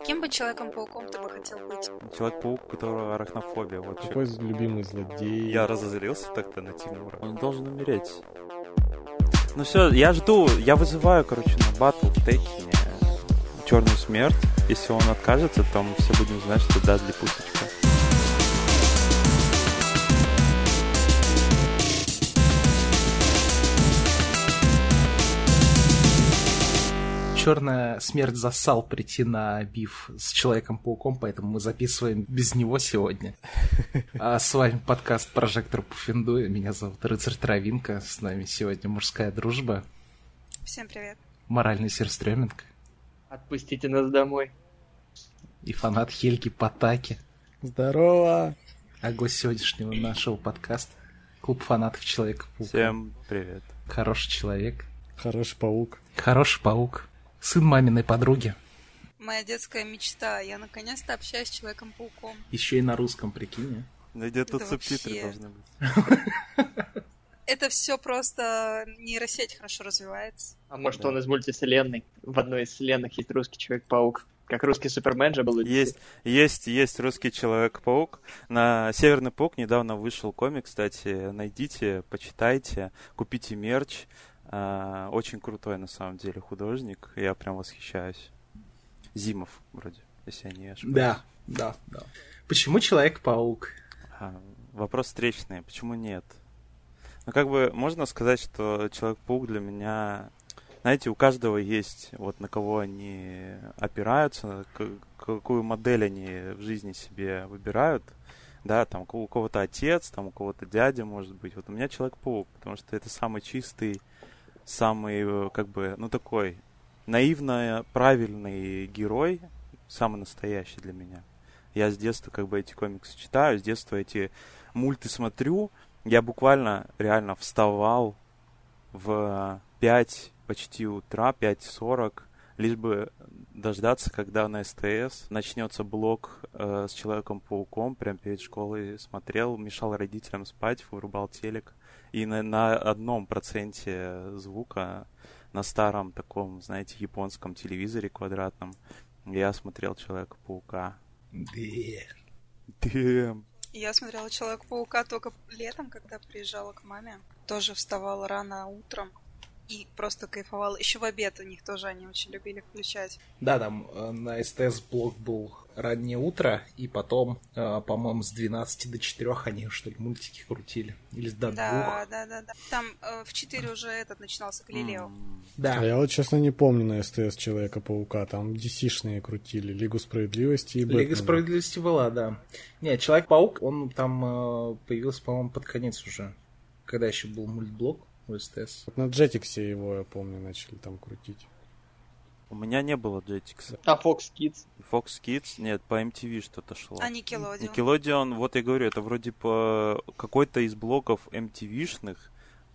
Каким бы Человеком-пауком ты бы хотел быть? Человек-паук, у которого арахнофобия. Вот Какой любимый злодей? Я разозлился так-то на Тимура. Он должен умереть. Ну все, я жду, я вызываю, короче, на батл Текине Черную Смерть. Если он откажется, то мы все будем знать, что Дадли Пусочка. Черная смерть засал прийти на биф с Человеком-пауком, поэтому мы записываем без него сегодня. А с вами подкаст Прожектор Пуффиндуя. Меня зовут Рыцарь Травинка. С нами сегодня мужская дружба. Всем привет. Моральный Серстременко. Отпустите нас домой. И фанат Хельги Потаки. Здорово! А гость сегодняшнего нашего подкаста Клуб фанатов Человека-паука. Всем привет. Хороший человек. Хороший паук. Хороший паук. Сын маминой подруги. Моя детская мечта. Я наконец-то общаюсь с Человеком-пауком. Еще и на русском, прикинь. Да где тут Это субтитры вообще- должны быть. Это все просто нейросеть хорошо развивается. А может Да. он из мультивселенной? В одной из вселенных есть русский Человек-паук. Как русский Супермен же был. Есть, есть, есть русский Человек-паук. На Северный паук недавно вышел комик, кстати. Найдите, почитайте, купите мерч. А, Очень крутой, на самом деле, художник. Я прям восхищаюсь. Зимов, вроде, если я не ошибаюсь. Да, да, да. Почему Человек-паук? А, Вопрос встречный. Почему нет? Ну, как бы можно сказать, что Человек-паук для меня... Знаете, у каждого есть вот на кого они опираются, какую модель они в жизни себе выбирают. Да, там у кого-то отец, там у кого-то дядя, может быть. Вот у меня Человек-паук, потому что это самый чистый, самый, э, как бы, ну, такой наивно правильный герой, самый настоящий для меня. Я с детства как бы эти комиксы читаю, с детства эти мульты смотрю. Я буквально реально вставал в 5 почти утра, 5.40, лишь бы дождаться, когда на СТС начнется блок э, с Человеком-пауком, прям перед школой смотрел, мешал родителям спать, вырубал телек. И на, на одном проценте звука на старом таком, знаете, японском телевизоре квадратном я смотрел Человека-паука. Дэм. Я смотрела Человека-паука только летом, когда приезжала к маме. Тоже вставала рано утром и просто кайфовала. Еще в обед у них тоже они очень любили включать. Да, там э, на СТС блок был раннее утро, и потом, э, по-моему, с 12 до 4 они что ли мультики крутили. Или до Да, двух. да, да, да. Там э, в 4 уже этот начинался Галилео. М. А Да. я вот, честно, не помню на СТС Человека-паука. Там DC-шные крутили. Лигу Справедливости и Лига Бэтмена. справедливости была, да. Не, Человек-паук, он там э, появился, по-моему, под конец уже. Когда еще был мультблок у СТС. Вот на Jetix е его, я помню, начали там крутить. У меня не было Jetix. А Fox Kids? Fox Kids, нет, по MTV что-то шло. А Nickelodeon? Nickelodeon, вот я говорю, это вроде по какой-то из блоков MTV-шных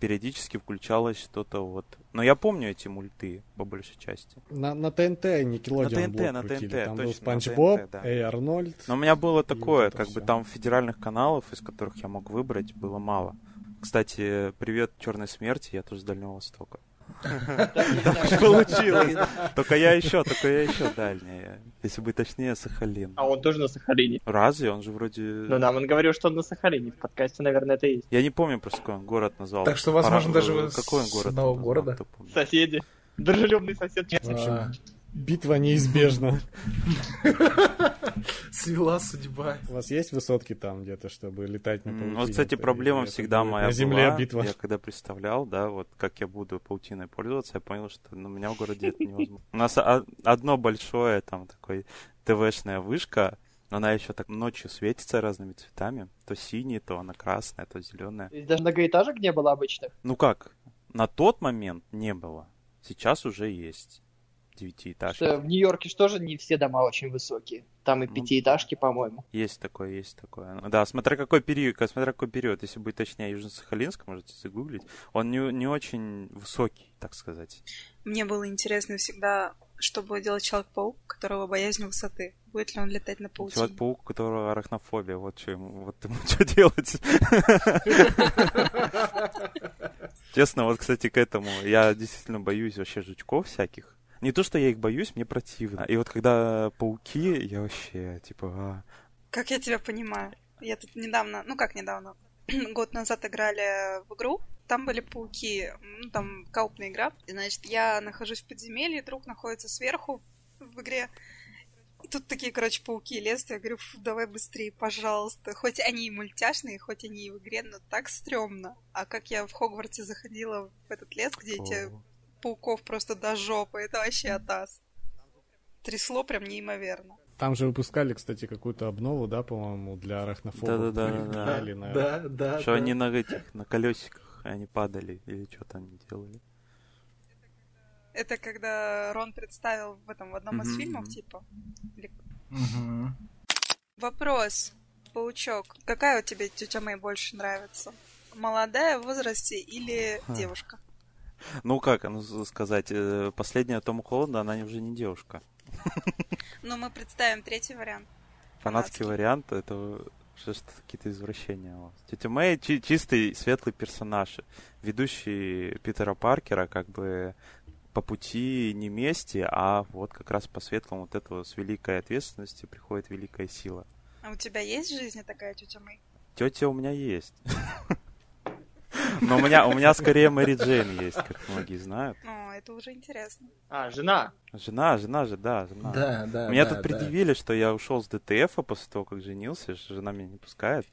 периодически включалось что-то вот. Но я помню эти мульты, по большей части. На, на ТНТ Nickelodeon На ТНТ, блок на крутили. ТНТ, там был точно, на Спанч Боб, ТНТ, да. Эй Арнольд. Но у меня было такое, это как бы всё. там федеральных каналов, из которых я мог выбрать, было мало. Кстати, привет Черной смерти, я тоже с Дальнего Востока. Так получилось. Только я еще, только я еще дальний. Если быть точнее, Сахалин. А он тоже на Сахалине. Разве? Он же вроде... Ну нам он говорил, что он на Сахалине. В подкасте, наверное, это есть. Я не помню просто, какой он город назвал. Так что, возможно, даже вы Какой он город одного города? Соседи. Дружелюбный сосед. Битва неизбежна. Свела судьба. У вас есть высотки там где-то, чтобы летать на М, паутине? Вот, кстати, проблема всегда моя На земле была. битва. Я когда представлял, да, вот как я буду паутиной пользоваться, я понял, что ну, у меня в городе это невозможно. У нас одно большое, там, такой ТВшная вышка, но она еще так ночью светится разными цветами. То синий, то она красная, то зеленая. Есть даже многоэтажек не было обычных. Ну как, на тот момент не было. Сейчас уже есть девятиэтажки. Что в Нью-Йорке же тоже не все дома очень высокие. Там и Ну. пятиэтажки, по-моему. Есть такое, есть такое. Ну Да, смотря какой период, смотря какой период, если быть точнее, Южно-Сахалинск, можете загуглить, он не, не очень высокий, так сказать. Мне было интересно всегда, что будет делать Человек-паук, у которого боязнь высоты. Будет ли он летать на паутине? Человек-паук, у которого арахнофобия, вот что ему, вот ему что делать. Честно, вот, кстати, к этому, я действительно боюсь вообще жучков всяких. Не то, что я их боюсь, мне противно. И вот когда пауки, я вообще, типа, а, Как я тебя понимаю. Я тут недавно, ну как недавно, год назад играли в игру, там были пауки, ну там каупная игра. И, значит, я нахожусь в подземелье, друг находится сверху в игре. И тут такие, короче, пауки лезут, я говорю, фу, давай быстрее, пожалуйста. Хоть они и мультяшные, хоть они и в игре, но так стрёмно. А как я в Хогвартсе заходила в этот лес, где эти. Пауков просто до жопы, это вообще атас. Трясло прям неимоверно. Там же выпускали, кстати, какую-то обнову, да, по-моему, для арахнофобов. Да-да-да-да-да. Или на- Да, да. что да. они на этих, на колесиках, они падали, или что-то они делали. Это когда Рон представил в этом в одном из фильмов, типа. Вопрос, паучок. Какая у тебя тетя Мэй больше нравится? Молодая в возрасте или девушка? Ну как, ну, сказать, э, последняя Тома Холланда, она уже не девушка. Ну, мы представим третий вариант. Фанатский Фанатский. вариант, это что ж какие-то извращения у вас. Тетя Мэй чи- чистый, светлый персонаж, ведущий Питера Паркера, как бы по пути не мести, а вот как раз по светлому вот этого с великой ответственностью приходит великая сила. А у тебя есть в жизни такая тетя Мэй? Тетя у меня есть. Но у меня, у меня скорее Мэри Джейн есть, как многие знают. О, это уже интересно. А, жена. Жена, жена же, да, жена. Да, да. Меня да, тут да. предъявили, что я ушел с ДТФ после того, как женился, что жена меня не пускает.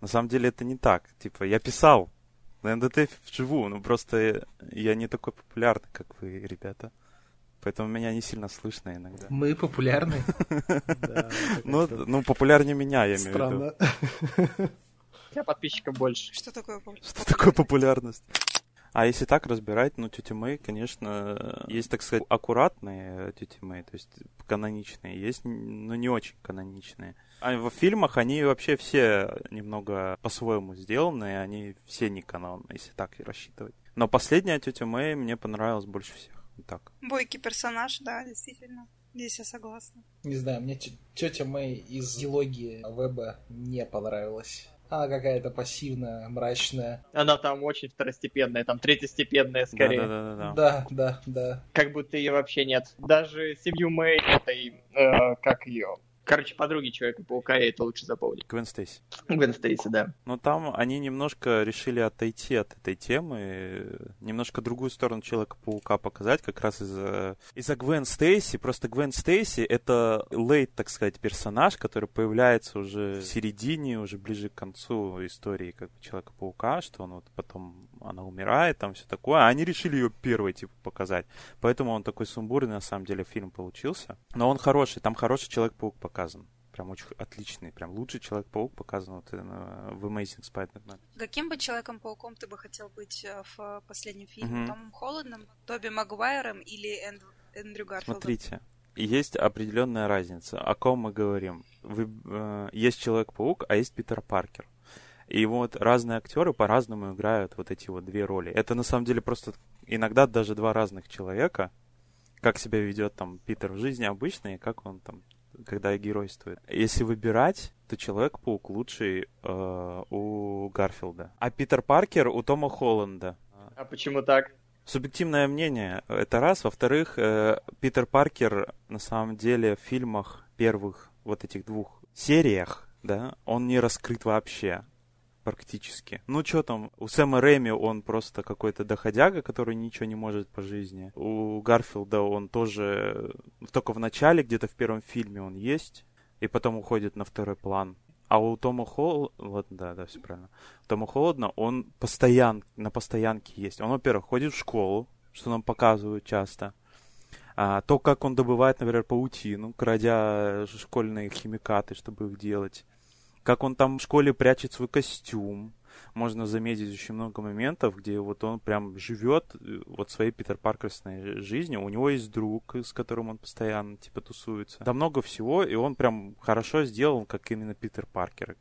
На самом деле это не так. Типа, я писал на НДТФ вживую, но просто я не такой популярный, как вы, ребята. Поэтому меня не сильно слышно иногда. Мы популярны. Да, Ну, ну, популярнее меня, я имею в виду. Тебя подписчиков больше. Что такое пауч? Что такое популярность? А если так разбирать, ну, тетя Мэй, конечно, есть, так сказать, аккуратные тети Мэй, то есть каноничные, есть, но не очень каноничные. А в фильмах они вообще все немного по-своему сделаны, они все не канон, если так и рассчитывать. Но последняя тетя Мэй мне понравилась больше всех. Так. Бойкий персонаж, да, действительно. Здесь я согласна. Не знаю, мне тетя Мэй из дилогии Веба не понравилась. Она какая-то пассивная, мрачная. Она там очень второстепенная, там третьестепенная скорее. Да-да-да. Да, да, да. Как будто ее вообще нет. Даже семью Мэй, этой, э, как ее, короче, подруги Человека-паука, я это лучше запомню. Гвен Стейси. Гвен Стейси, да. Но там они немножко решили отойти от этой темы, немножко другую сторону Человека-паука показать, как раз из-за из Гвен Стейси. Просто Гвен Стейси — это лейт, так сказать, персонаж, который появляется уже в середине, уже ближе к концу истории как бы Человека-паука, что он вот потом, она умирает, там все такое. А они решили ее первой, типа, показать. Поэтому он такой сумбурный, на самом деле, фильм получился. Но он хороший, там хороший Человек-паук показан. Прям очень отличный, прям лучший Человек-паук показан вот, э, в Amazing Spider-Man. Каким бы Человеком-пауком ты бы хотел быть э, в э, последнем фильме? Мгм. Томом Холландом, Тоби Магуайром или Энд- Эндрю Гарфилдом? Смотрите, есть определенная разница. О ком мы говорим? Вы, э, есть Человек-паук, а есть Питер Паркер. И вот разные актеры по-разному играют вот эти вот две роли. Это на самом деле просто иногда даже два разных человека. Как себя ведет там Питер в жизни обычно и как он там когда геройствует. Если выбирать, то Человек-паук лучший э, у Гарфилда. А Питер Паркер у Тома Холланда. А почему так? Субъективное мнение, это раз. Во-вторых, э, Питер Паркер на самом деле в фильмах первых вот этих двух сериях, да, он не раскрыт вообще практически. Ну что там, у Сэма Рэми он просто какой-то доходяга, который ничего не может по жизни. У Гарфилда он тоже э, только в начале, где-то в первом фильме он есть, и потом уходит на второй план. А у Тома Холл... Вот, да, да, все правильно. Тома Холодна он постоян... на постоянке есть. Он, во-первых, ходит в школу, что нам показывают часто. А, то, как он добывает, например, паутину, крадя школьные химикаты, чтобы их делать. Как он там в школе прячет свой костюм. Можно заметить очень много моментов, где вот он прям живет э, вот своей Питер Паркерсной жизнью. У него есть друг, с которым он постоянно типа тусуется. Да много всего, и он прям хорошо сделал, как именно Питер Паркер.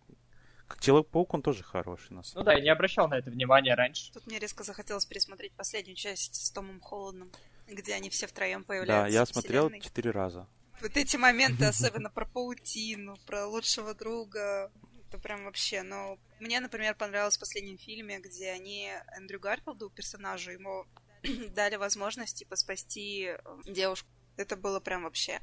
Как Человек-паук он тоже хороший, на Ну самом да, я не обращал на это внимания раньше. Тут мне резко захотелось пересмотреть последнюю часть с Томом Холландом, где они все втроем Да, появляются. я в смотрел четыре раза. Вот эти моменты, особенно про паутину, про лучшего друга, это прям вообще, но мне, например, понравилось в последнем фильме, где они Эндрю Гарфилду, персонажу, ему дали возможность, типа, спасти э, девушку. Это было прям вообще.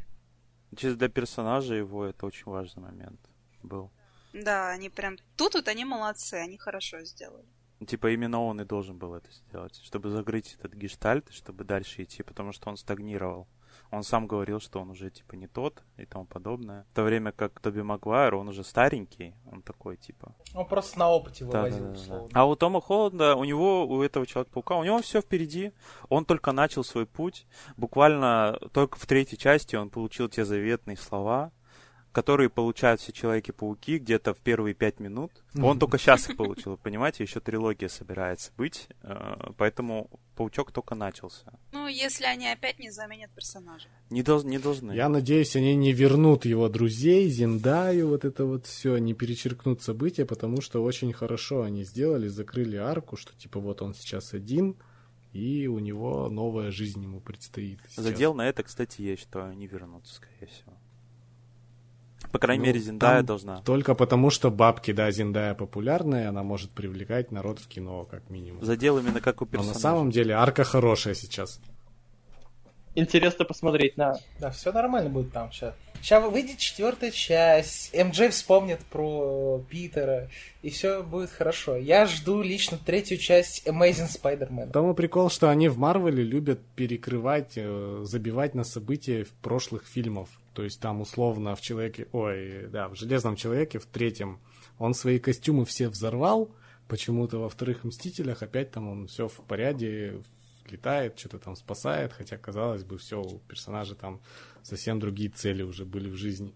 Чисто для персонажа его это очень важный момент был. Да, они прям... Тут вот они молодцы, они хорошо сделали. Типа именно он и должен был это сделать, чтобы закрыть этот гештальт, и чтобы дальше идти, потому что он стагнировал. Он сам говорил, что он уже типа не тот и тому подобное. В то время как Тоби Магуайр, он уже старенький, он такой типа... Он просто на опыте вывозил, да, да, да. условно. А у Тома Холланда, у него, у этого Человека-паука, у него все впереди. Он только начал свой путь. Буквально только в третьей части он получил те заветные слова, которые получают все Человеки-пауки где-то в первые пять минут. Он только сейчас их получил, понимаете? Еще трилогия собирается быть. э, Поэтому Паучок только начался. Ну, если они опять не заменят персонажа. Не, долж- не должны. Я надеюсь, они не вернут его друзей, Зиндаю, вот это вот все, не перечеркнут события, потому что очень хорошо они сделали, закрыли арку, что типа вот он сейчас один, и у него новая жизнь ему предстоит. сейчас. Задел на это, кстати, есть, что они вернутся, скорее всего. По крайней Ну, мере, Зиндая там должна. Только потому, что бабки, да, Зиндая популярная, она может привлекать народ в кино, как минимум. Задел именно как у Но персонажа. на самом деле арка хорошая сейчас. Интересно посмотреть на... Да, все нормально будет там сейчас. Сейчас выйдет четвертая часть. МД вспомнит про Питера, и все будет хорошо. Я жду лично третью часть Amazing Spider-Man. Тому прикол, что они в Марвеле любят перекрывать, э, забивать на события в прошлых фильмов. То есть там условно в Человеке... Ой, да, в Железном Человеке, в третьем, он свои костюмы все взорвал, почему-то во вторых Мстителях опять там он все в порядке, летает, что-то там спасает, хотя, казалось бы, все, у персонажа там совсем другие цели уже были в жизни.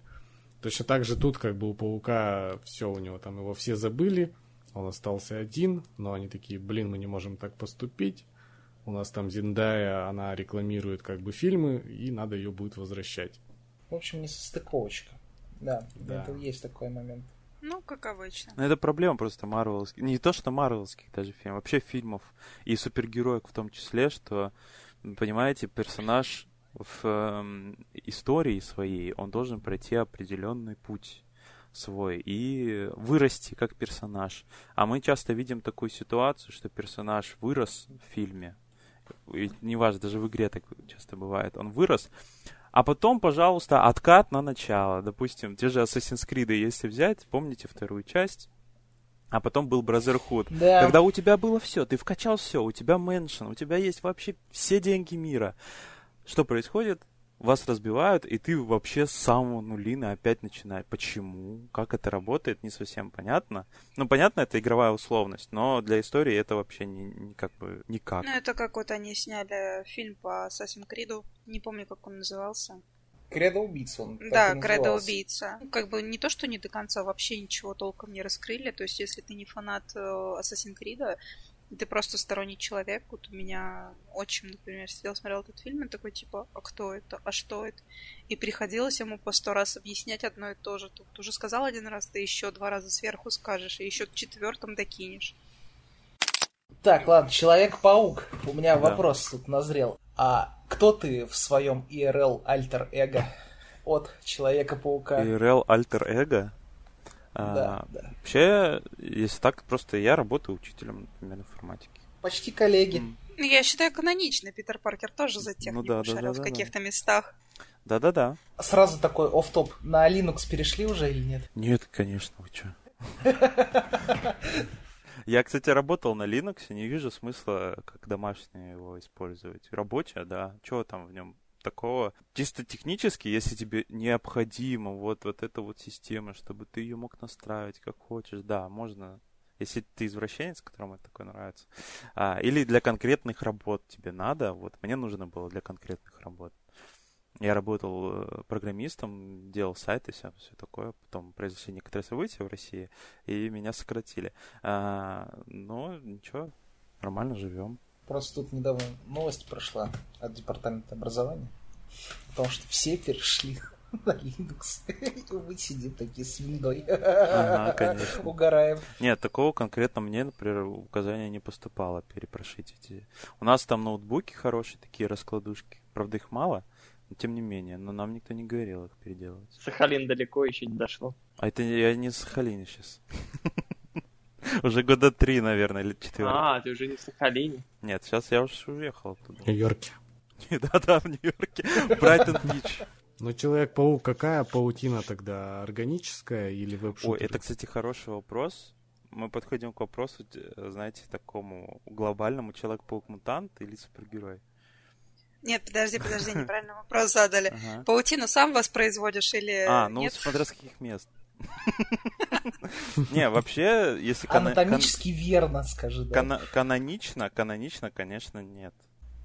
Точно так же тут, как бы у Паука, все у него там, его все забыли, он остался один, но они такие, блин, мы не можем так поступить. У нас там Зиндая, она рекламирует как бы фильмы, и надо ее будет возвращать. В общем, не состыковочка. Да, Да. это есть такой момент. Ну, как обычно. Ну, это проблема просто марвелских. Не то, что марвелских даже фильмов, вообще фильмов и супергероек в том числе, что, понимаете, персонаж в эм, истории своей, он должен пройти определенный путь свой и вырасти как персонаж. А мы часто видим такую ситуацию, что персонаж вырос в фильме, и неважно, даже в игре так часто бывает, он вырос, а потом, пожалуйста, откат на начало. Допустим, те же Assassin's Creed, если взять, помните вторую часть, а потом был Brotherhood. Да. Когда у тебя было все, ты вкачал все, у тебя меншин, у тебя есть вообще все деньги мира. Что происходит? Вас разбивают, и ты вообще с самого нулина опять начинаешь. Почему? Как это работает, не совсем понятно. Ну, понятно, это игровая условность, но для истории это вообще не, не как бы никак. Ну, это как вот они сняли фильм по Assassin's Creed. Не помню, как он назывался. Кредо убийца он. да, Кредо убийца. Ну, Как бы не то, что не до конца вообще ничего толком не раскрыли. То есть, если ты не фанат э, Assassin's Creed, ты просто сторонний человек, вот у меня отчим, например, сидел, смотрел этот фильм, и такой, типа, а кто это, а что это? И приходилось ему по сто раз объяснять одно и то же. Тут уже сказал один раз, ты еще два раза сверху скажешь, и еще четвертом докинешь. Так, ладно, Человек-паук. У меня Да. вопрос тут назрел. А кто ты в своем IRL альтер-эго от Человека-паука? IRL Alter А, Да, да. Вообще, если так, просто я работаю учителем, например, информатики. Почти коллеги. Ну, Я считаю, канонично. Питер Паркер тоже за технику Ну да, да, шарил да, в да, каких-то местах. Да-да-да. Сразу такой оф топ На Linux перешли уже или нет? Нет, конечно, вы чё. Я, кстати, работал на Linux, и не вижу смысла, как домашнее его использовать. Рабочее, да. Чего там в нем такого? Чисто технически, если тебе необходимо вот, вот эта вот система, чтобы ты ее мог настраивать как хочешь, да, можно если ты извращенец, которому это такое нравится, а, или для конкретных работ тебе надо, вот мне нужно было для конкретных работ. Я работал э, программистом, делал сайты, все, все такое. Потом произошли некоторые события в России, и меня сократили. А, но ничего, нормально живем. Просто тут недавно новость прошла от департамента образования. О том, что все перешли на Linux. И мы сидим такие с виндой. Ага, конечно. Угораем. Нет, такого конкретно мне, например, указания не поступало перепрошить эти. У нас там ноутбуки хорошие, такие раскладушки. Правда, их мало, но тем не менее. Но нам никто не говорил их переделывать. Сахалин далеко еще не дошло. А это я не с Сахалина сейчас. Уже года три, наверное, или четыре. А, ты уже не в Сахалине. Нет, сейчас я уже уехал оттуда. В Нью-Йорке. Да-да, в Нью-Йорке. Брайтон-Бич. Ну, Человек-паук, какая паутина тогда? Органическая или веб Ой, это, кстати, хороший вопрос. Мы подходим к вопросу, знаете, такому глобальному. Человек-паук-мутант или супергерой? Нет, подожди, подожди, неправильно вопрос задали. Ага. Паутину сам воспроизводишь или А, ну, нет? смотря с каких мест. Не, вообще, если Анатомически верно, скажи, да. канонично, канонично, конечно, нет.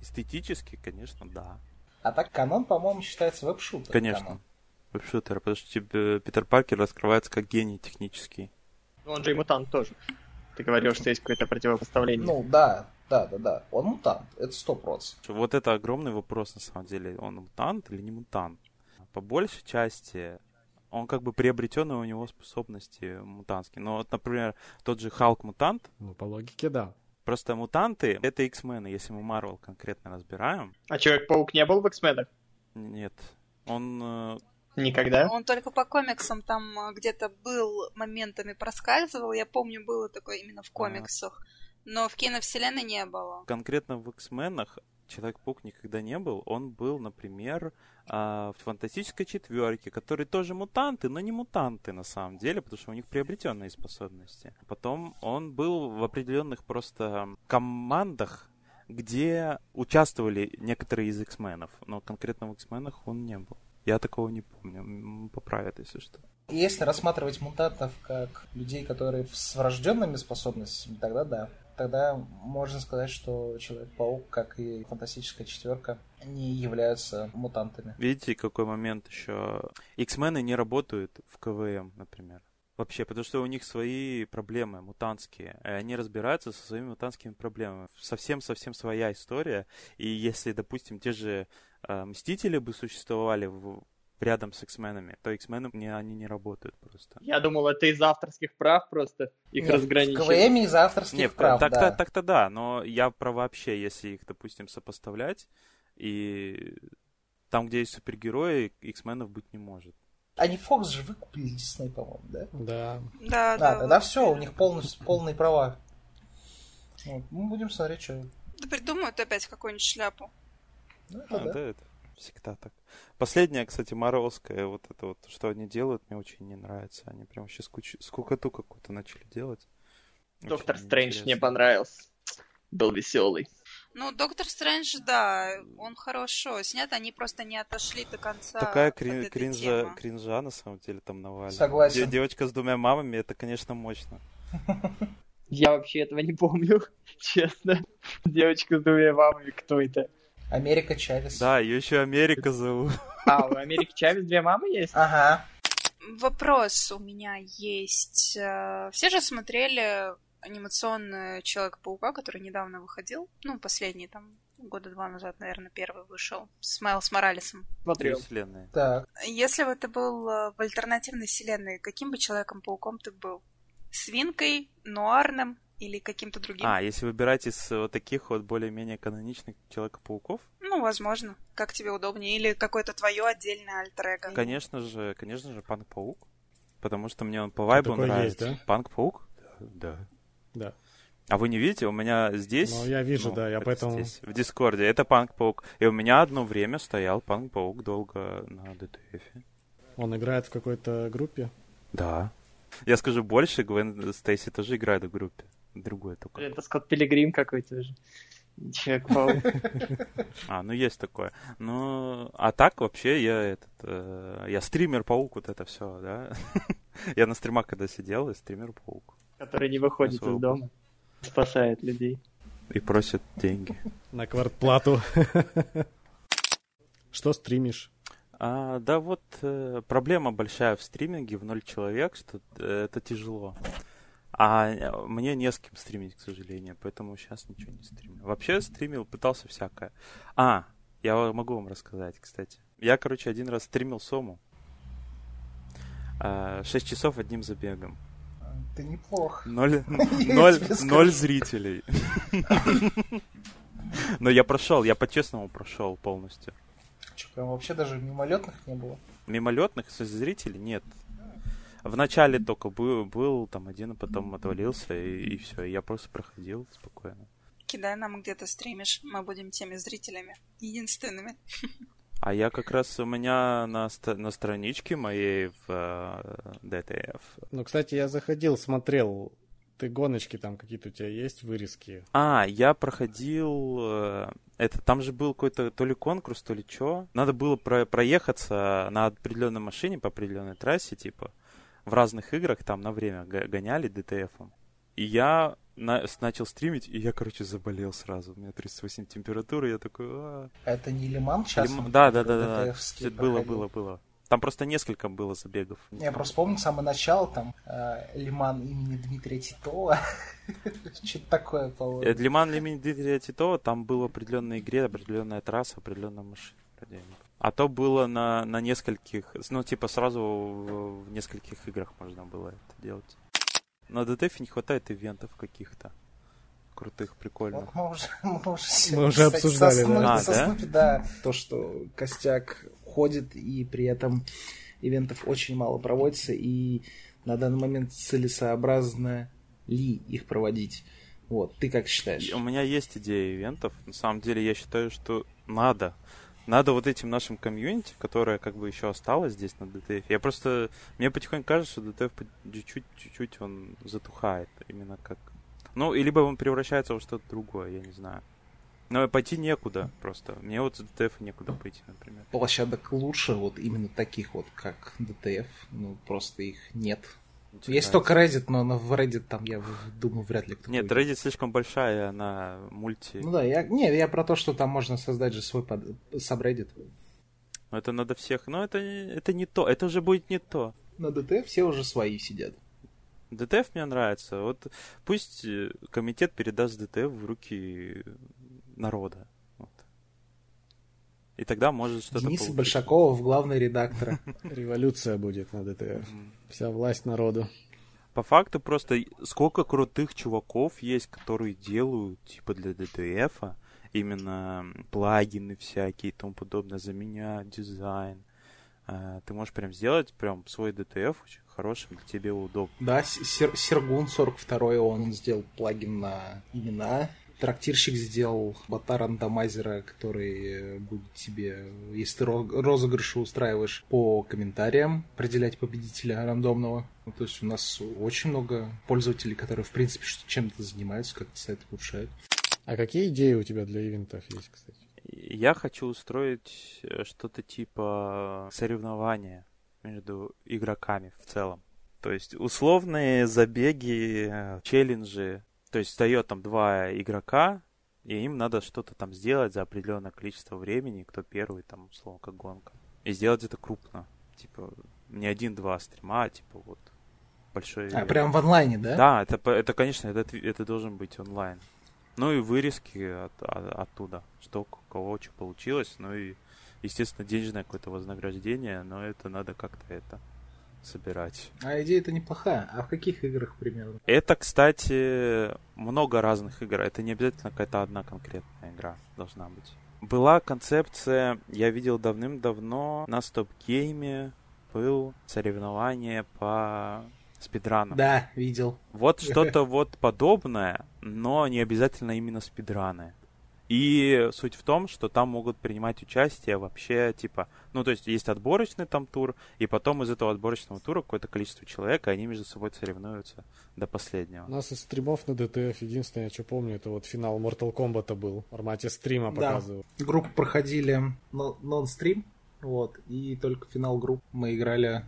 Эстетически, конечно, да. А так канон, по-моему, считается веб-шутер. Конечно. Веб-шутер, потому что тебе Питер Паркер раскрывается как гений технический. Ну, Он же и мутант тоже. Ты говорил, что есть какое-то противопоставление. Ну, да, да, да, да. Он мутант, это сто процентов. Вот это огромный вопрос, на самом деле. Он мутант или не мутант? По большей части он как бы приобретенные у него способности мутантские. Но вот, например, тот же Халк-мутант, Ну, по логике, да. просто мутанты — это X-мены, если мы Марвел конкретно разбираем. А Человек-паук не был в X-менах? Нет. Он... э, Никогда? Он только по комиксам там а, где-то был, моментами проскальзывал. Я помню, было такое именно в комиксах. Но в киновселенной не было. конкретно в X-менах Человек-паук никогда не был. Он был, например, а, в Фантастической четверке, которые тоже мутанты, но не мутанты на самом деле, потому что у них приобретенные способности. Потом он был в определенных просто командах, где участвовали некоторые из X-менов, но конкретно в X-менах он не был. Я такого не помню. Поправят, если что. Если рассматривать мутантов как людей, которые с врожденными способностями, тогда да. Тогда можно сказать, что Человек-паук, как и Фантастическая четверка, не являются мутантами. Видите, какой момент еще? X-мены не работают в КВМ, например. Вообще, потому что у них свои проблемы мутантские. И они разбираются со своими мутантскими проблемами. Совсем-совсем своя история. И если, допустим, те же э, Мстители бы существовали в- рядом с X-менами, то X-мены не, они не работают просто. Я думал, это из авторских прав просто их Нет, в разграничили. КВМ из авторских Нет, прав, так, да. так, так-то да, но я про вообще, если их, допустим, сопоставлять, и там, где есть супергерои, X-менов быть не может. Они Фокс же выкупили Дисней, по-моему, да? Да. Да, Да, да. тогда вот. все, у них полностью, полные права. Вот, Мы будем смотреть, что... Да придумают опять какую-нибудь шляпу. Ну, это А, да. да, это всегда так. Последняя, кстати, Марвелская, вот это вот, что они делают, мне очень не нравится. Они прям вообще скуч... скукоту какую-то начали делать. Доктор Очень Стрэндж мне понравился. Был веселый. Ну, Доктор Стрэндж, да, он хорошо снят, они просто не отошли до конца. Такая от крин- этой кринжа, темы. кринжа, на самом деле, там навалена. Согласен. Де- девочка с двумя мамами, это, конечно, мощно. Я вообще этого не помню, честно. Девочка с двумя мамами, кто это? Америка Чавес. Да, ее еще Америка зовут. А, у Америки Чавес две мамы есть? Ага. Вопрос у меня есть. Э, Все же смотрели анимационный Человека-паука, который недавно выходил. Ну, последний, там, года два назад, наверное, первый вышел. С Майлз Моралесом. Смотрел. Вселенная. Так. Если бы ты был э, в альтернативной вселенной, каким бы Человеком-пауком ты был? Свинкой, нуарным или каким-то другим? А, если выбирать из э, вот таких вот более-менее каноничных Человека-пауков, Ну, возможно. Как тебе удобнее. Или какое-то твое отдельное альтер конечно же, конечно же, Панк-паук. Потому что мне он по вайбу нравится. есть, да? Панк-паук? Да. Да. А вы не видите? У меня здесь... Ну, я вижу, да, я это поэтому- здесь, в Дискорде. Это Панк-паук. И у меня одно время стоял Панк-паук долго на DTF. Он играет в какой-то группе. Да. Я скажу больше, Гвен Стейси тоже играет в группе. Другой только. Это Скотт Пилигрим какой-то же. Человек-паук. А, ну есть такое. Ну, а так вообще я этот, э, я стример-паук, вот это все, да. я на стримах когда сидел, я стример-паук. который не выходит из дома. Спасает людей. И просит деньги. На квартплату. Что стримишь? А, да вот э, проблема большая в стриминге в ноль человек, что э, это тяжело. А э, мне не с кем стримить, к сожалению, поэтому сейчас ничего не стримлю. Вообще стримил, пытался всякое. А, я могу вам рассказать, кстати. Я, короче, один раз стримил Сому. А, Шесть часов одним забегом. Ты неплох. Ноль, ноль, ноль зрителей. Но я прошел, я по-честному прошел полностью. Че, прям вообще даже мимолетных не было? Мимолетных со зрителей нет. В начале только был, был там один, а потом отвалился, и, и все. Я просто проходил спокойно. Кидай нам где-то стримишь, мы будем теми зрителями, единственными. А я как раз у меня на, на страничке моей в э, DTF. Ну, кстати, я заходил, смотрел, ты гоночки там какие-то у тебя есть, вырезки? А, я проходил... Э, это там же был какой-то то ли конкурс, то ли что. Надо было про проехаться на определенной машине по определенной трассе, типа. В разных играх там на время гоняли DTF-ом. И я на, начал стримить, и я, короче, заболел сразу. У меня 38 температуры, я такой... А... Это не Лиман сейчас? Лим... Да, да, да, да. да. Было, было, было. Там просто несколько было забегов. Я просто помню самое начало, там, э, Лиман имени Дмитрия Титова. Что-то такое, по-моему. Э, Лиман имени Дмитрия Титова, там была определенная игре, определенная трасса, определенная машина. А то было на, на нескольких, ну, типа сразу в, в нескольких играх можно было это делать. На ДТФ не хватает ивентов каких-то крутых, прикольных. Вот мы уже, мы уже, мы уже обсуждали, соснуть, да. А, соснуть, да? да. То, что костяк ходит, и при этом ивентов очень мало проводится, и на данный момент целесообразно ли их проводить. Вот, ты как считаешь? У меня есть идея ивентов. На самом деле я считаю, что надо надо вот этим нашим комьюнити, которое как бы еще осталось здесь на DTF. Я просто... Мне потихоньку кажется, что DTF чуть-чуть, он затухает. Именно как... Ну, и либо он превращается во что-то другое, я не знаю. Но пойти некуда просто. Мне вот с DTF некуда пойти, например. Площадок лучше, вот именно таких вот, как DTF. Ну, просто их нет Есть нравится. только Reddit, но, но в Reddit там, я думаю, вряд ли кто Нет, будет. Reddit слишком большая, она мульти... Ну да, я, не, я про то, что там можно создать же свой под... сабреддит. Но это надо всех... Но это, это не то, это уже будет не то. На DTF все уже свои сидят. DTF мне нравится. Вот пусть э, комитет передаст DTF в руки народа. Вот. И тогда может что-то Дениса получится. Большакова в главный редактор. Революция будет на DTF. Вся власть народу. По факту просто сколько крутых чуваков есть, которые делают типа для DTF именно плагины всякие и тому подобное, заменять дизайн. А, ты можешь прям сделать прям свой DTF очень хорошим, для тебе удобно. Да, Сергун 42 он сделал плагин на имена трактирщик сделал бота рандомайзера, который будет тебе, если ты розыгрыши устраиваешь по комментариям, определять победителя рандомного. Ну, то есть у нас очень много пользователей, которые, в принципе, чем-то занимаются, как-то сайт улучшают. А какие идеи у тебя для ивентов есть, кстати? Я хочу устроить э, что-то типа соревнования между игроками в целом. То есть условные забеги, э, челленджи, то есть дает там два игрока, и им надо что-то там сделать за определенное количество времени, кто первый, там, условно, как гонка. И сделать это крупно. Типа, не один-два стрима, а типа вот большой... А, прям в онлайне, да? Да, это, это конечно, это, это должен быть онлайн. Ну и вырезки от, от, оттуда, что у кого что получилось, ну и, естественно, денежное какое-то вознаграждение, но это надо как-то это собирать. А идея-то неплохая. А в каких играх примерно? Это, кстати, много разных игр. Это не обязательно какая-то одна конкретная игра должна быть. Была концепция, я видел давным-давно на стоп-гейме был соревнование по спидранам. Да, видел. Вот что-то вот подобное, но не обязательно именно спидраны. И суть в том, что там могут принимать участие вообще, типа, ну, то есть есть отборочный там тур, и потом из этого отборочного тура какое-то количество человек, и они между собой соревнуются до последнего. У нас из стримов на DTF единственное, что помню, это вот финал Mortal Kombat был. В формате стрима да. показывал. Группы проходили нон-стрим, вот, и только финал групп мы играли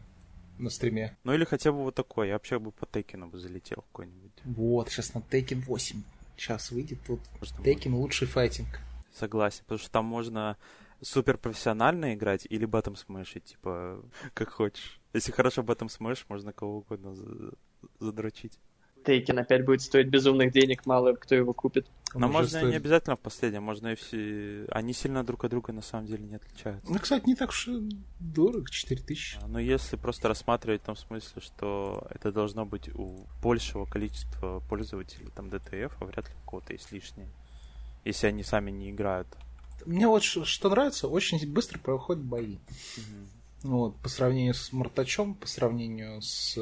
на стриме. Ну или хотя бы вот такой, я вообще бы по Текину бы залетел какой-нибудь. Вот, сейчас на Текен 8 сейчас выйдет, тут Tekken лучший файтинг. Согласен, потому что там можно супер профессионально играть или батом смешить, типа, как хочешь. Если хорошо батом смеш, можно кого угодно задрочить. Тейкен опять будет стоить безумных денег, мало кто его купит. Но можно стоит... не обязательно в последнем, можно и все... Они сильно друг от друга на самом деле не отличаются. Ну, кстати, не так уж и дорого, 4000. Но если просто рассматривать в том смысле, что это должно быть у большего количества пользователей там DTF, а вряд ли у кого-то есть лишние. Если они сами не играют. Мне вот что, что нравится, очень быстро проходят бои. Угу. Вот, по сравнению с Мортачом, по сравнению с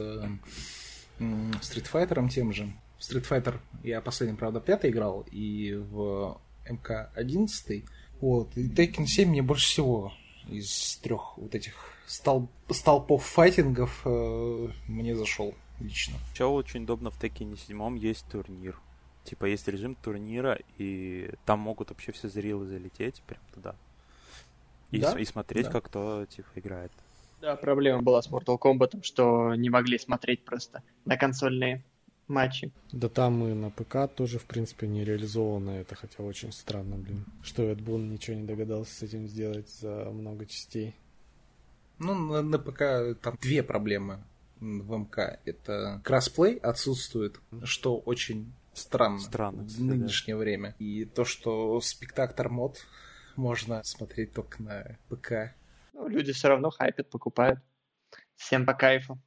Стритфайтером тем же. В Street Fighter я последний, правда, пятый играл, и в МК 11. Вот, и Tekken 7 мне больше всего из трех вот этих столб, столпов файтингов э, мне зашел лично. Еще очень удобно в Tekken 7 есть турнир. Типа есть режим турнира, и там могут вообще все зрилы залететь прям туда. И, Да? и смотреть, Да. как кто типа играет. Да, проблема была с Mortal Kombat, что не могли смотреть просто на консольные матчи. Да там и на ПК тоже, в принципе, не реализовано это, хотя очень странно, блин, что Эд Бун ничего не догадался с этим сделать за много частей. Ну, на, на ПК там две проблемы в МК. Это кроссплей отсутствует, что очень странно, Странно, в нынешнее время. И то, что спектактор мод можно смотреть только на ПК. Ну, люди все равно хайпят, покупают. Всем по кайфу.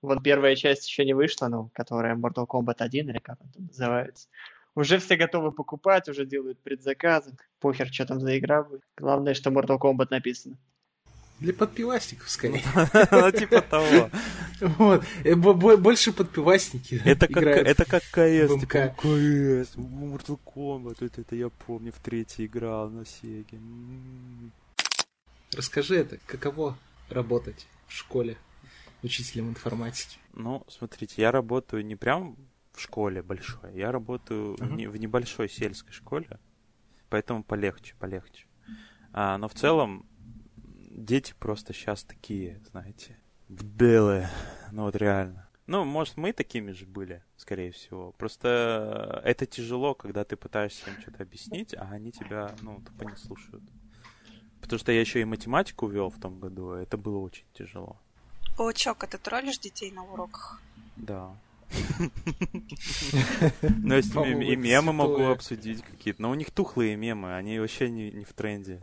Вот первая часть еще не вышла, ну, которая Mortal Kombat 1, или как там называется. Уже все готовы покупать, уже делают предзаказы. Похер, что там за игра будет. Главное, что Mortal Kombat написано. Для подпивасников, скорее. Ну, типа того. Вот. Э, бо- бо- Больше подпивасники Это как, это как КС, типа. КС, Mortal Kombat, это, это я помню, в третий играл на Сеге. Расскажи это, каково работать в школе учителем информатики? Ну, смотрите, я работаю не прям в школе большой, я работаю в Мгм. не- в небольшой сельской школе, поэтому полегче, полегче. А, но в целом дети просто сейчас такие, знаете, белые, ну вот реально. Ну, может, мы такими же были, скорее всего. Просто это тяжело, когда ты пытаешься им что-то объяснить, а они тебя, ну, тупо не слушают. Потому что я еще и математику вел в том году, и это было очень тяжело. Паучок, а ты троллишь детей на уроках? Да. Ну, если и мемы могу обсудить какие-то. Но у них тухлые мемы, они вообще не, в тренде.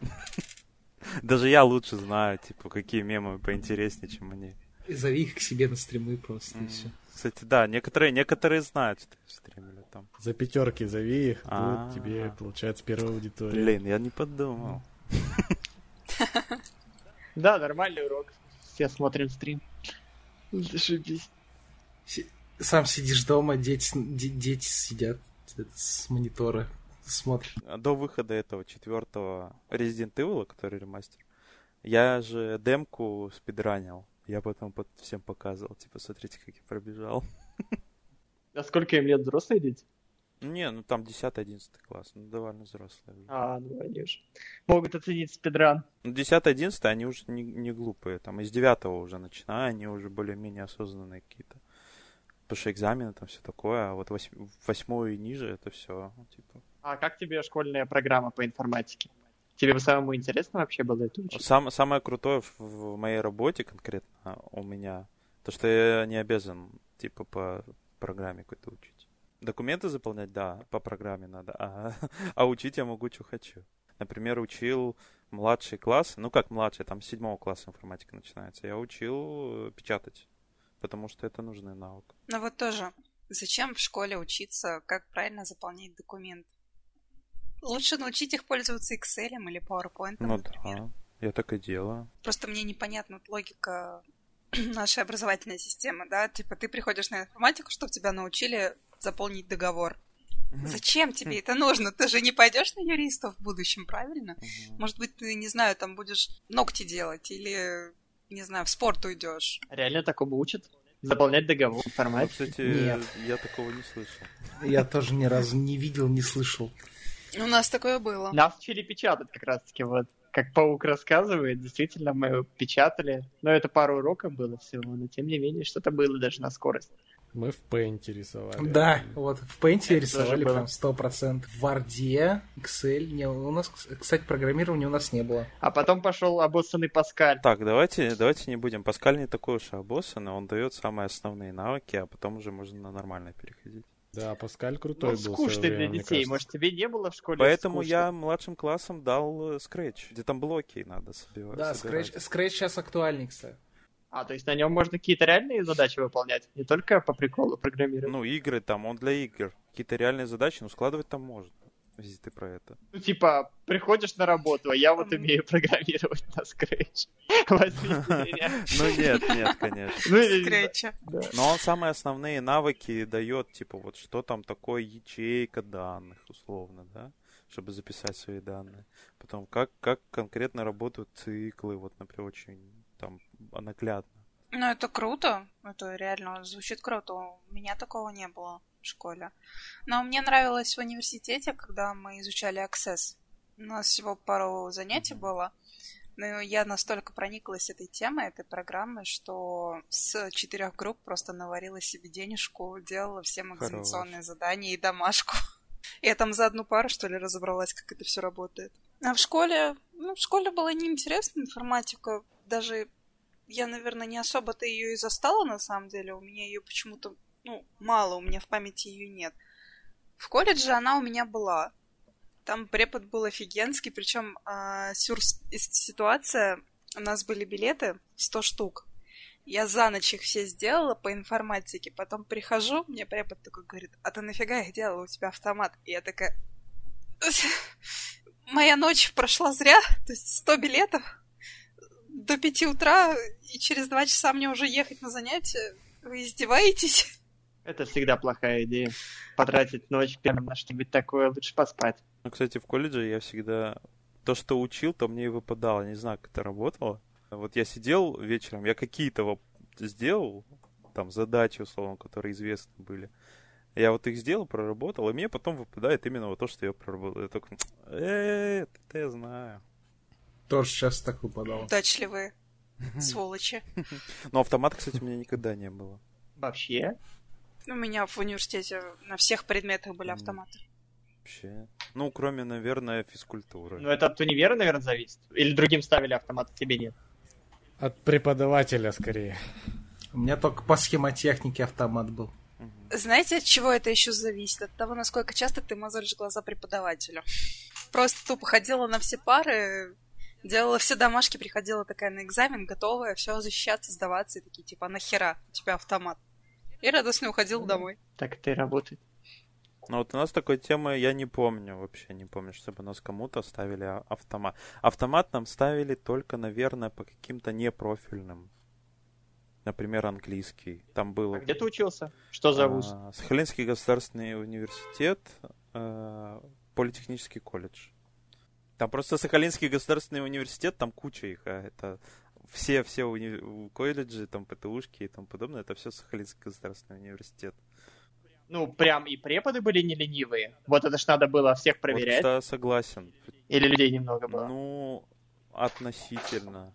Даже я лучше знаю, типа, какие мемы поинтереснее, чем они. И зови их к себе на стримы просто, и все. Кстати, да, некоторые, некоторые знают, что стримили там. За пятерки зови их, А. тут тебе, получается, первая аудитория. Блин, я не подумал. Да, нормальный урок. Все смотрим стрим. Зашибись. Сам сидишь дома, дети, дети сидят с монитора, смотрят. До выхода этого четвертого Resident Evil, который ремастер, я же демку спидранил. Я потом под всем показывал, типа, смотрите, как я пробежал. А сколько им лет взрослые дети? Не, ну там 10-11 класс, ну довольно взрослые. уже. А, ну они же могут оценить спидран. Ну 10-11 они уже не, не глупые, там из 9 уже начиная, они уже более-менее осознанные какие-то. Потому что экзамены там все такое, а вот восьм- восьмой и ниже это все, типа. А как тебе школьная программа по информатике? Тебе бы самому интересно вообще было это учить? Сам, самое крутое в, в моей работе конкретно у меня, то что я не обязан, типа, по программе какой-то учить. Документы заполнять, да, по программе надо, а, а учить я могу, что хочу. Например, учил младший класс, ну как младший, там с седьмого класса информатика начинается. Я учил э, печатать, потому что это нужный навык. Ну вот тоже, зачем в школе учиться, как правильно заполнять документ? Лучше научить их пользоваться Excel или PowerPoint, Ну например. да, я так и делаю. Просто мне непонятна логика нашей образовательной системы, да? Типа ты приходишь на информатику, чтобы тебя научили заполнить договор. Зачем тебе это нужно? Ты же не пойдешь на юриста в будущем, правильно? Может быть, ты, не знаю, там будешь ногти делать или, не знаю, в спорт уйдешь. Реально такому учат? Заполнять договор в Ну, информатике? кстати, Нет. я такого не слышал. Я тоже ни разу не видел, не слышал. У нас такое было. Нас учили печатать как раз-таки, вот. Как Паук рассказывает, действительно, мы печатали. Но это пару уроков было всего, но тем не менее, что-то было даже на скорость. Мы в Paint рисовали. Да, вот в Paint рисовали прям 100%. В Word, Excel, не, у нас, кстати, программирования у нас не было. А потом пошел обоссанный Паскаль. Так, давайте, давайте не будем. Паскаль не такой уж и обоссанный, он дает самые основные навыки, а потом уже можно на нормальное переходить. Да, Паскаль крутой Ну, был. скучный для время, мне детей. кажется. Может, тебе не было в школе Поэтому скучно? я младшим классом дал скретч, где там блоки надо собивать. Да, собирать. Scratch, Scratch сейчас актуальный, кстати. А, то есть на нем можно какие-то реальные задачи выполнять, не только по приколу программировать. Ну, игры там, он для игр. Какие-то реальные задачи, ну, складывать там можно. если ты про это. Ну, типа, приходишь на работу, а я вот умею программировать на Scratch. Возьмите меня. Ну нет, нет, конечно. Ну. Да. Но он самые основные навыки дает, типа, вот что там такое ячейка данных, условно, да, чтобы записать свои данные. Потом, как, как конкретно работают циклы, вот, например, очень наглядно. Ну, это круто. Это реально звучит круто. У меня такого не было в школе. Но мне нравилось в университете, когда мы изучали Access. У нас всего пару занятий было. Но я настолько прониклась этой темой, этой программой, что с четырех групп просто наварила себе денежку, делала всем Хорош. экзаменационные задания и домашку. Я там за одну пару, что ли, разобралась, как это все работает. А в школе, ну, в школе была неинтересна информатика. Даже я, наверное, не особо-то ее и застала, на самом деле. У меня ее почему-то, ну, мало, у меня в памяти ее нет. В колледже она у меня была. Там препод был офигенский, причем а, сюр ситуация, у нас были билеты 100 штук. Я за ночь их все сделала по информатике, потом прихожу, мне препод такой говорит, а ты нафига их делала, у тебя автомат? И я такая, моя ночь прошла зря, то есть 100 билетов до 5 утра, и через 2 часа мне уже ехать на занятия. Вы издеваетесь? Это всегда плохая идея. Потратить ночь прямо на что-нибудь такое, лучше поспать. Ну, кстати, в колледже я всегда... То, что учил, то мне и выпадало. Не знаю, как это работало. Вот я сидел вечером, я какие-то вот сделал, там, задачи, условно, которые известны были. Я вот их сделал, проработал, и мне потом выпадает именно вот то, что я проработал. Я такой, э, это я знаю. Тоже сейчас так выпадало. Удачливые сволочи. Но автомата, кстати, у меня никогда не было. Вообще? У меня в университете на всех предметах были автоматы. Вообще. Ну, кроме, наверное, физкультуры. Ну, это от универа, наверное, зависит. Или другим ставили автомат, а тебе нет. От преподавателя скорее. У меня только по схемотехнике автомат был. Знаете, от чего это еще зависит? От того, насколько часто ты мозолишь глаза преподавателю. Просто тупо ходила на все пары, делала все домашки, приходила такая на экзамен, готовая, все защищаться, сдаваться, и такие, типа, «А нахера у тебя автомат? И радостно уходила домой. Так это и работает. Но вот у нас такой темы я не помню, вообще не помню, чтобы нас кому-то ставили а- автомат. Автомат нам ставили только, наверное, по каким-то непрофильным. Например, английский. Там было... А где ты учился? Что за вуз? а, Сахалинский государственный университет, а, политехнический колледж. Там просто Сахалинский государственный университет, там куча их, а это все, все уни- колледжи, там ПТУшки и тому подобное, это все Сахалинский государственный университет. Ну, прям и преподы были не ленивые. Вот это ж надо было всех проверять. Вот, да, согласен. Или людей немного было? Ну, относительно.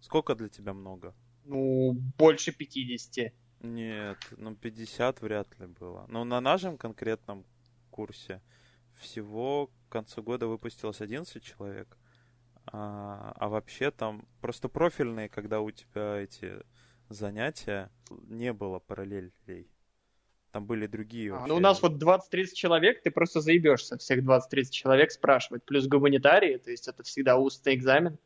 Сколько для тебя много? Ну, больше 50. Нет, ну 50 вряд ли было. Но на нашем конкретном курсе всего к концу года выпустилось 11 человек. А, а вообще там просто профильные, когда у тебя эти занятия, не было параллелей. Там были другие А, ну, у нас вот 20-30 человек, ты просто заебешься всех 20-30 человек спрашивать. Плюс гуманитарии, то есть это всегда устный экзамен.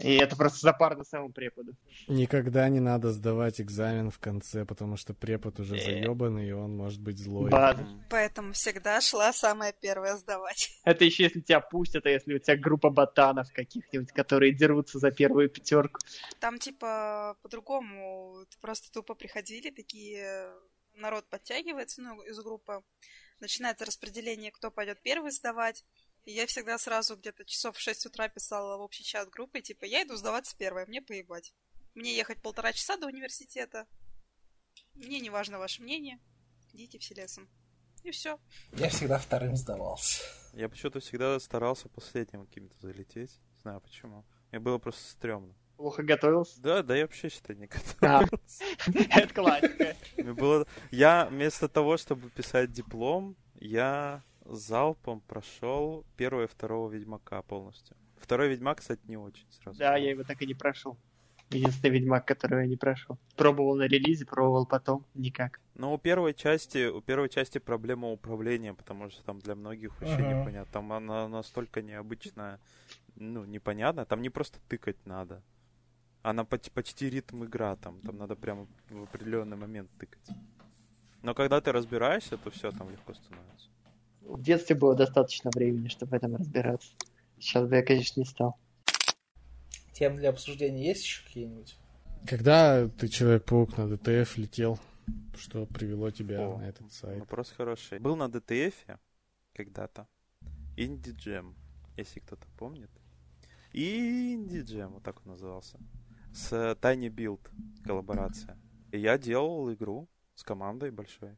И это просто запарно самому преподу. Никогда не надо сдавать экзамен в конце, потому что препод уже Э. заебанный, и он может быть злой. Бад. Поэтому всегда шла самая первая сдавать. Это еще если тебя пустят, а если у тебя группа ботанов каких-нибудь, которые дерутся за первую пятерку. Там, типа, по-другому. Просто тупо приходили такие... Народ подтягивается, ну, из группы. Начинается распределение, кто пойдет первый сдавать. И я всегда сразу где-то часов в 6 утра писала в общий чат группы, типа, я иду сдаваться первая, мне поебать. Мне ехать полтора часа до университета. Мне не важно ваше мнение. Идите все лесом. И все. Я всегда вторым сдавался. Я почему-то всегда старался последним каким-то залететь. Не знаю почему. Мне было просто стрёмно. Плохо готовился. Да, да, я вообще считаю не готовился. Это классика. Мне было... Я вместо того, чтобы писать диплом, я залпом прошел первого и второго Ведьмака полностью. Второй Ведьмак, кстати, не очень сразу. Да, я его так и не прошел. Единственный Ведьмак, который я не прошел. Пробовал на релизе, пробовал потом. Никак. Но у первой части, у первой части проблема управления, потому что там для многих вообще Ага. непонятно. Там она настолько необычная, ну, непонятно. Там не просто тыкать надо. Она поч- почти ритм игра там. Там надо прямо в определенный момент тыкать. Но когда ты разбираешься, то все там легко становится. В детстве было достаточно времени, чтобы в этом разбираться. Сейчас бы я, конечно, не стал. Тем для обсуждения есть еще какие-нибудь? Когда ты Человек-паук на DTF летел, что привело тебя О, на этот сайт? Вопрос хороший. Был на DTF когда-то. Indie Jam, если кто-то помнит. Indie Jam, вот так он назывался. С Tiny Build коллаборация. И я делал игру с командой большой.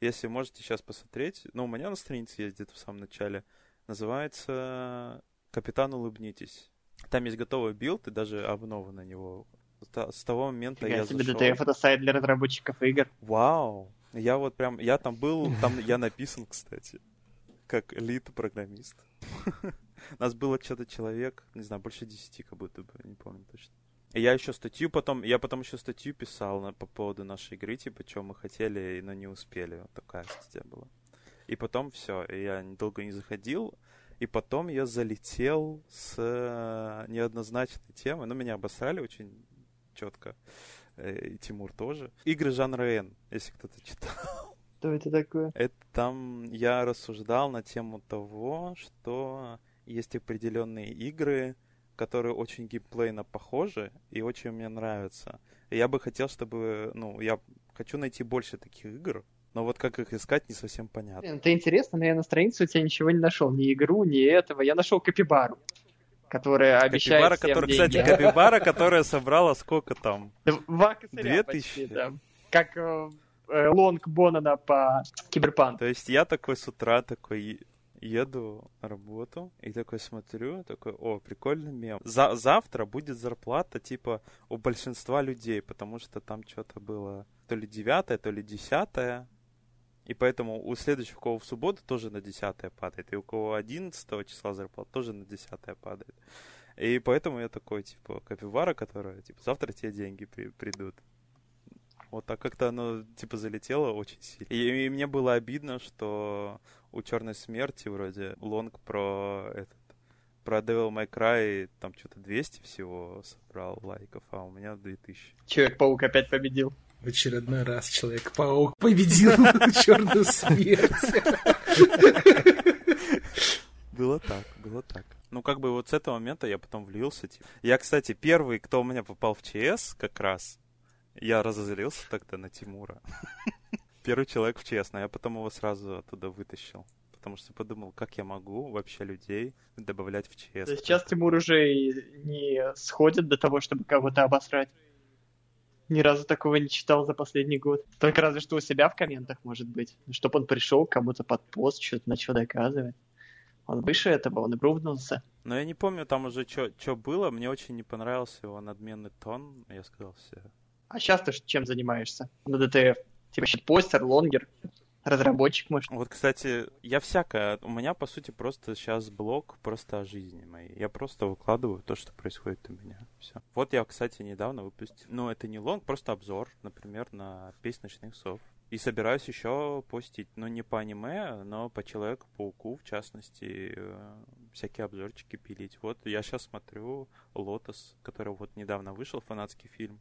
Если можете сейчас посмотреть, ну, у меня на странице есть где-то в самом начале, называется «Капитан, улыбнитесь». Там есть готовый билд и даже обнова на него. С того момента Фига я себе, зашел... DTF это сайт для разработчиков игр. Вау! Я вот прям, я там был, там я написан, кстати, как lead -программист. Нас было что-то человек, не знаю, больше десяти, как будто бы, не помню точно. Я еще статью потом, я потом еще статью писал на, по поводу нашей игры, типа, что мы хотели, но не успели. Вот такая статья была. И потом все, я долго не заходил, и потом я залетел с э, неоднозначной темой. Ну, меня обосрали очень четко. Э, И Тимур тоже. Игры жанра N, если кто-то читал. Что это такое? Это там я рассуждал на тему того, что есть определенные игры, которые очень геймплейно похожи и очень мне нравятся. И я бы хотел, чтобы, ну, я хочу найти больше таких игр, но вот как их искать, не совсем понятно. Это интересно, но я на странице у тебя ничего не нашел. Ни игру, ни этого. Я нашел Капибару, которая обещает Капибара, всем которая, деньги. кстати, Капибара, которая собрала сколько там? Два косаря Две тысячи? Как э, э, лонг Бонана по Киберпанку. То есть я такой с утра такой еду на работу и такой смотрю, такой, о, прикольный мем. За- завтра будет зарплата типа у большинства людей, потому что там что-то было то ли девятое, то ли десятое. И поэтому у следующих, у кого в субботу, тоже на десятое падает. И у кого 11 числа зарплата, тоже на десятое падает. И поэтому я такой, типа, капивара, которая, типа, завтра тебе деньги при- придут. Вот так как-то оно, типа, залетело очень сильно. И, и мне было обидно, что у Черной Смерти вроде лонг про этот про Devil May Cry там что-то 200 всего собрал лайков, а у меня 2000. Человек-паук опять победил. В очередной раз Человек-паук победил черную смерть. Было так, было так. Ну, как бы вот с этого момента я потом влился. Типа. Я, кстати, первый, кто у меня попал в ЧС как раз, я разозлился тогда на Тимура. Первый человек в ЧС, но я потом его сразу оттуда вытащил. Потому что подумал, как я могу вообще людей добавлять в ЧС. Сейчас Тимур уже и не сходит до того, чтобы кого-то обосрать. Ни разу такого не читал за последний год. Только разве что у себя в комментах, может быть. Чтобы он пришел кому-то под пост, что-то начал доказывать. Он выше этого, он и прувнулся. Но я не помню там уже, что было. Мне очень не понравился его надменный тон. Я сказал все. А сейчас ты чем занимаешься на ДТФ? Типа постер, лонгер, разработчик, может? Вот, кстати, я всякое. У меня, по сути, просто сейчас блог просто о жизни моей. Я просто выкладываю то, что происходит у меня. Все. Вот я, кстати, недавно выпустил. Ну, это не лонг, просто обзор, например, на песнь ночных сов. И собираюсь еще постить, ну, не по аниме, но по Человеку-пауку, в частности, э, всякие обзорчики пилить. Вот я сейчас смотрю Лотос, который вот недавно вышел, фанатский фильм.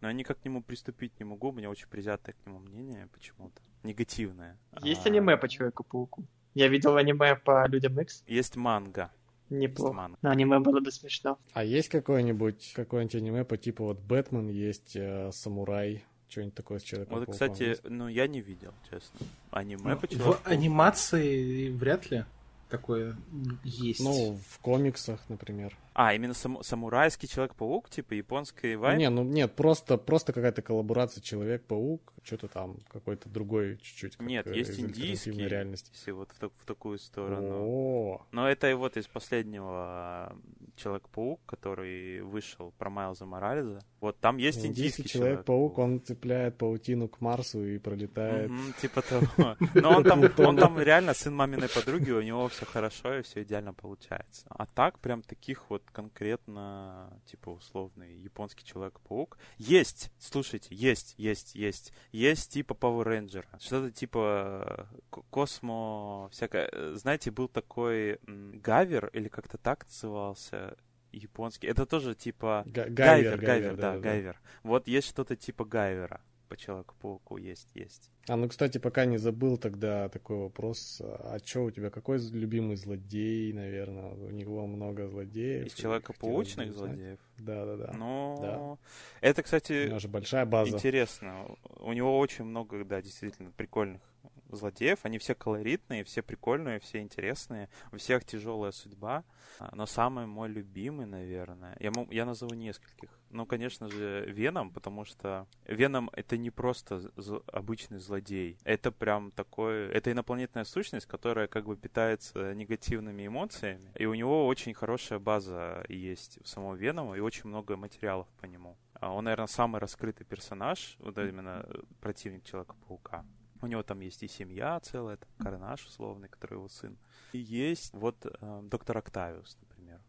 Но я никак к нему приступить не могу, у меня очень предвзятое к нему мнение почему-то. Негативное. Есть А, аниме по Человеку-пауку? Я видел аниме по Людям Икс. Есть манга. Есть Неплохо. манга. Но аниме было бы смешно. А есть какое-нибудь какое-нибудь аниме по типу вот Бэтмен, есть э, Самурай, что-нибудь такое с человеком? Вот, кстати, ну я не видел, честно. Аниме по В анимации вряд ли такое есть. Ну, в комиксах, например. А, именно сам- самурайский Человек-паук, типа японской вайп? Не, ну нет, просто, просто какая-то коллаборация Человек-паук, что-то там, какой-то другой чуть-чуть. как, Нет, э, есть индийский, реальности. если вот в, так- в такую сторону. О, Но это и вот из последнего Человек-паук, который вышел про Майлза Морализа. Вот там есть индийский индийский Человек-паук, он цепляет паутину к Марсу и пролетает. Мгм, типа того. Но он там, он там реально сын маминой подруги, у него все хорошо и все идеально получается. А так прям таких вот конкретно, типа условный японский Человек-паук. Есть, слушайте, есть, есть, есть. Есть типа Power Ranger. Что-то типа э, ко- Космо, всякое. Знаете, был такой Гавер, или как-то так назывался, японский. Это тоже типа... Га- Гайвер, Гайвер, Гайвер, да, да-да-да. Гайвер. Вот есть что-то типа Гайвера. По Человеку-пауку есть, есть. А ну, кстати, пока не забыл тогда такой вопрос. А что у тебя, какой любимый злодей, наверное? У него много злодеев. Из Человека-паучных злодеев? Да-да-да. Ну, Да. это, кстати, У него же большая база. интересно. У него очень много, да, действительно, прикольных злодеев. Они все колоритные, все прикольные, все интересные. У всех тяжелая судьба. А, Но самый мой любимый, наверное, я, я назову нескольких. Ну, конечно же, Веном, потому что Веном это не просто з- обычный злодей. Это прям такой... Это инопланетная сущность, которая как бы питается негативными эмоциями. И у него очень хорошая база есть у самого Венома и очень много материалов по нему. А Он, наверное, самый раскрытый персонаж, вот именно э, противник Человека-паука. У него там есть и семья целая, там Карнаж условный, который его сын. И есть вот э, доктор Октавиус, например.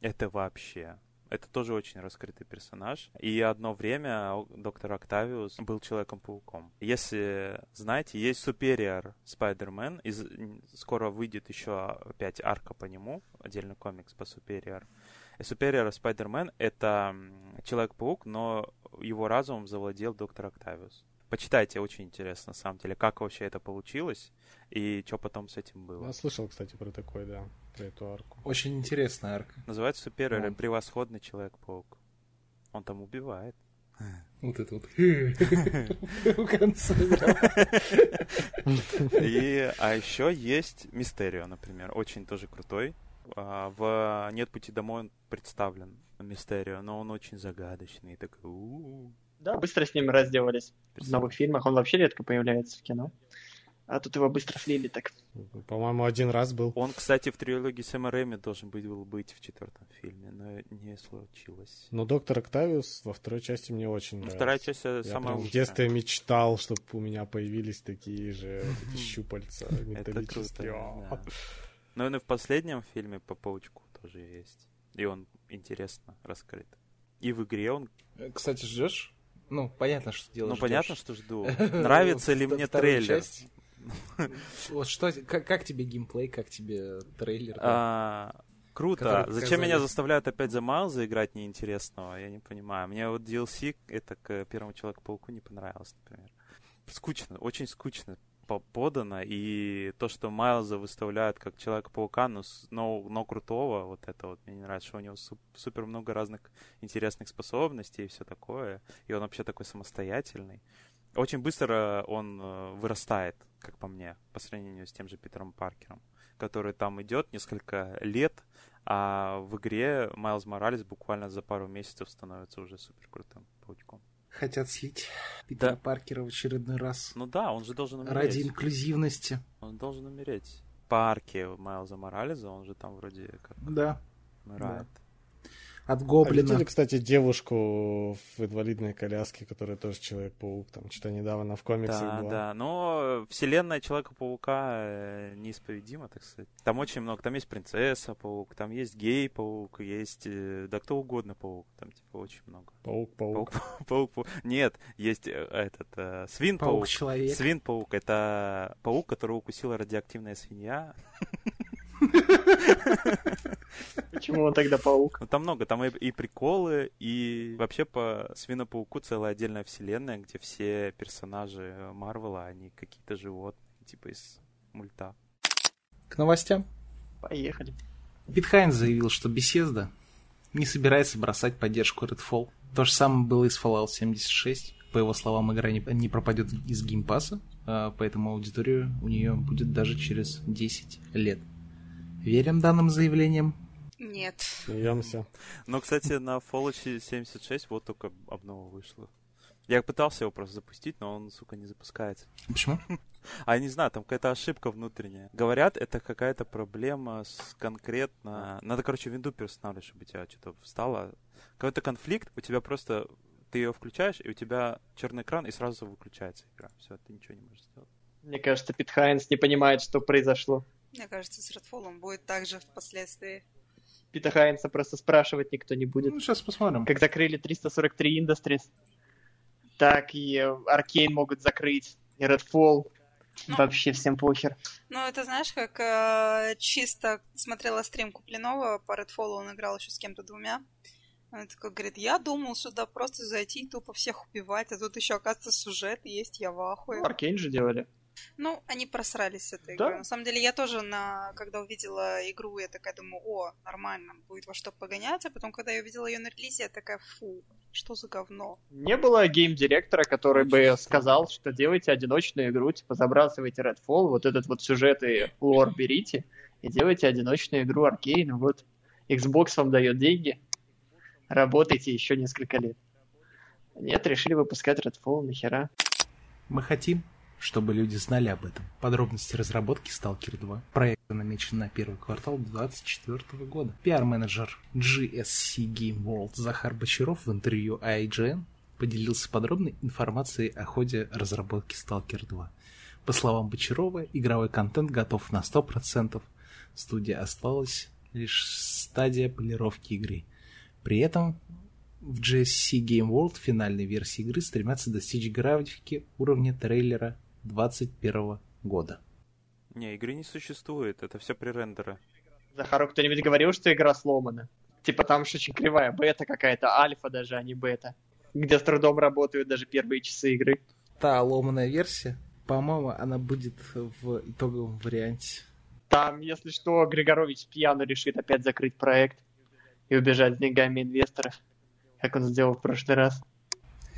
Это вообще... Это тоже очень раскрытый персонаж. И одно время доктор Октавиус был Человеком-пауком. Если знаете, есть Superior Spider-Man, и з- н- скоро выйдет еще опять арка по нему, отдельный комикс по. И Superior Spider-Man — это Человек-паук, но его разумом завладел доктор Октавиус. Почитайте, очень интересно, на самом деле, как вообще это получилось и что потом с этим было. Я слышал, кстати, про такой, да, про эту арку. Очень интересная арка. Называется Superior Ну. превосходный Человек-паук. Он там убивает. Вот это вот. В конце. И, а еще есть Мистерио, например, очень тоже крутой. А, В «Нет пути домой» он представлен, Мистерио, но он очень загадочный, такой у Да, быстро с ним разделались. В новых фильмах он вообще редко появляется в кино. А тут его быстро слили так. По-моему, один раз был. Он, кстати, в трилогии Сэма Рэйми должен быть, был быть в четвертом фильме, но не случилось. Но доктор Октавиус во второй части мне очень Ну, нравится. Вторая часть Я самая прям в детстве мечтал, чтобы у меня появились такие же эти щупальца Это металлические. Но и в последнем фильме по Паучку тоже есть. И он интересно раскрыт. И в игре он... Кстати, ждешь? Ну, понятно, что делаешь. ну, понятно, что жду. Нравится ли мне трейлер? Вот что, как, тебе геймплей, как тебе трейлер? А, круто. Зачем меня заставляют опять за Майлза играть неинтересного? Я не понимаю. Мне вот DLC это к первому Человеку-пауку не понравилось, например. Скучно, очень скучно подано. И то, что Майлза выставляют как Человека-паука, но, с- но, но крутого, вот это вот мне не нравится, что у него суп- супер много разных интересных способностей и все такое. И он вообще такой самостоятельный. Очень быстро он э, вырастает, как по мне, по сравнению с тем же Питером Паркером, который там идет несколько лет, а в игре Майлз Моралес буквально за пару месяцев становится уже супер крутым паучком. Хотят слить Питера Да. Паркера в очередной раз. Ну да, он же должен умереть. Ради инклюзивности. Он должен умереть. По арке Майлза Морализа он же там вроде как Да. умирает. От А гоблина. видели, кстати, девушку в инвалидной коляске, которая тоже Человек-паук, там что-то недавно в комиксах Да, была. да. Но вселенная Человека-паука э, неисповедима, так сказать. Там очень много. Там есть принцесса-паук, там есть гей-паук, есть... э, Да кто угодно паук. Там типа очень много. Паук-паук. Паук, паук, паук. Нет, есть э, этот э, свин-паук. Паук-человек. Свин-паук — это паук, которого укусила радиоактивная свинья. Почему он тогда паук? Ну, там много, там и, и приколы, и вообще по Свинопауку целая отдельная вселенная, где все персонажи Марвела, они какие-то животные, типа из мульта. К новостям. Поехали. Пит Хайнс заявил, что Bethesda не собирается бросать поддержку Redfall. То же самое было и с Fallout 76. По его словам, игра не, не пропадет из Game Pass а, поэтому аудитория у нее будет даже через 10 лет. Верим данным заявлениям? Нет. Смеемся. Но, кстати, на Fallout 76 вот только обнова вышла. Я пытался его просто запустить, но он, сука, не запускается. Почему? А я не знаю, там какая-то ошибка внутренняя. Говорят, это какая-то проблема с конкретно... Надо, короче, винду переустанавливать, чтобы у тебя что-то встало. Какой-то конфликт, у тебя просто... Ты ее включаешь, и у тебя черный экран, и сразу выключается игра. Все, ты ничего не можешь сделать. Мне кажется, Пит Хайнс не понимает, что произошло. Мне кажется, с Redfall будет так же впоследствии. Пита Хайнса просто спрашивать никто не будет. Ну, сейчас посмотрим. Как закрыли 343 Industries, так и Аркейн могут закрыть, и Redfall. Ну. Вообще всем похер. Ну, это знаешь, как э, чисто смотрела стрим Куплинова по Redfall, он играл еще с кем-то двумя. Он такой говорит, я думал сюда просто зайти и тупо всех убивать, а тут еще, оказывается, сюжет есть, я в ахуе. Ну, Аркейн же делали. Ну, они просрались с этой Да. игрой. На самом деле, я тоже, на... когда увидела игру, я такая думаю, о, нормально, будет во что погоняться. Потом, когда я увидела ее на релизе, я такая, фу, что за говно. Не было гейм-директора, который бы сказал, что делайте одиночную игру, типа забрасывайте Redfall, вот этот вот сюжет и лор берите, и делайте одиночную игру Аркейн. Вот Xbox вам дает деньги, работайте еще несколько лет. Нет, решили выпускать Redfall, нахера. Мы хотим, чтобы люди знали об этом. Подробности разработки Stalker 2. Проект намечен на первый квартал 2024 года. Пиар-менеджер GSC Game World Захар Бочаров в интервью IGN поделился подробной информацией о ходе разработки Stalker 2. По словам Бочарова, игровой контент готов на 100%. Студия осталась лишь стадия полировки игры. При этом в GSC Game World финальной версии игры стремятся достичь графики уровня трейлера 2021 года. Не, игры не существует, это все пререндеры. Захару кто-нибудь говорил, что игра сломана? Типа там же очень кривая бета какая-то, альфа даже, а не бета. Где с трудом работают даже первые часы игры. Та ломаная версия, по-моему, она будет в итоговом варианте. Там, если что, Григорович пьяно решит опять закрыть проект и убежать с деньгами инвесторов, как он сделал в прошлый раз.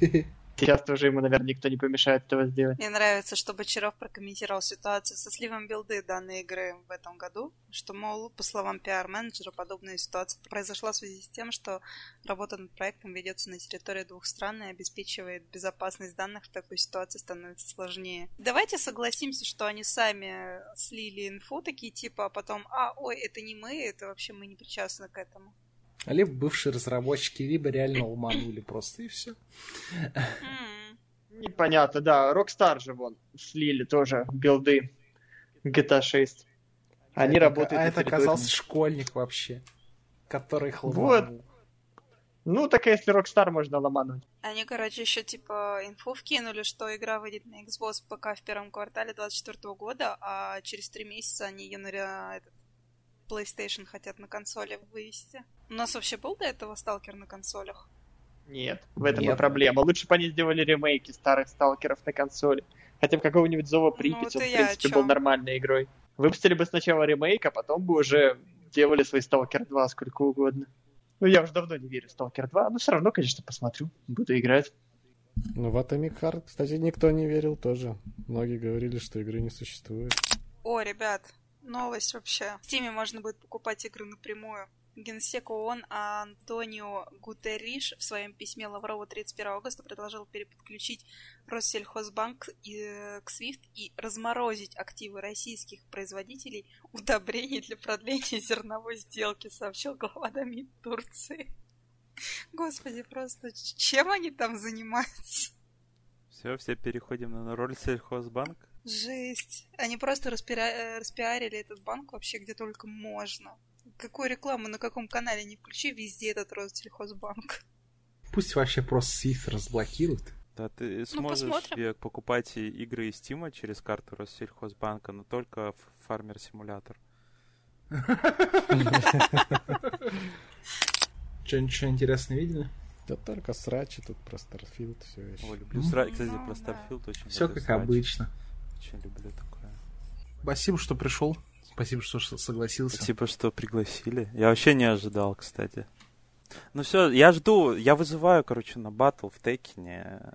Сейчас тоже ему, наверное, никто не помешает этого сделать. Мне нравится, что Бочаров прокомментировал ситуацию со сливом билды данной игры в этом году, что, мол, по словам пиар-менеджера, подобная ситуация произошла в связи с тем, что работа над проектом ведется на территории двух стран и обеспечивает безопасность данных, в такой ситуации становится сложнее. Давайте согласимся, что они сами слили инфу, такие типа, а потом, а, ой, это не мы, это вообще мы не причастны к этому. Либо бывшие разработчики, либо реально ломанули просто, и все. Непонятно, да. Rockstar же вон слили тоже билды GTA 6. Они Это- работают А это оказался школьник вообще, который их Вот. Ну, так если Rockstar можно ломануть. Они, короче, еще типа инфу вкинули, что игра выйдет на Xbox ПК в первом квартале 24 года, а через три месяца они ее на этот, PlayStation хотят на консоли вывести. У нас вообще был до этого сталкер на консолях? Нет, в этом и Нет. проблема. Лучше бы они сделали ремейки старых сталкеров на консоли. Хотя бы какого-нибудь Зова Ну, Припяти, это он, в принципе, был нормальной игрой. Выпустили бы сначала ремейк, а потом бы уже делали свой Сталкер 2 сколько угодно. Ну, я уже давно не верю в Сталкер 2, но все равно, конечно, посмотрю. Буду играть. Ну, в Atomic Heart, кстати, никто не верил тоже. Многие говорили, что игры не существует. О, ребят, новость вообще. В Steam можно будет покупать игры напрямую. Генсек ООН Антонио Гутерриш в своем письме Лаврову 31 августа предложил переподключить Россельхозбанк и- к SWIFT и разморозить активы российских производителей удобрений для продления зерновой сделки, сообщил глава МИД Турции. Господи, просто чем они там занимаются? Все, все переходим на роль сельхозбанк. Жесть. Они просто э, распиарили этот банк вообще где только можно. Какую рекламу на каком канале не включи, везде этот Россельхозбанк. Пусть вообще просто Swift разблокируют. Да, ты сможешь посмотрим. себе покупать игры из Стима через карту Россельхозбанка, но только в Фармер Симулятор. Что, ничего интересного видели? Да только срачи тут про Starfield все еще. Ой, люблю Ну, сра- Кстати, ну, про. Starfield очень Все как обычно. Очень люблю такое. Спасибо, что пришел. Спасибо, что согласился. Спасибо, что пригласили. Я вообще не ожидал, кстати. Ну все, я жду, я вызываю, короче, на батл в Текине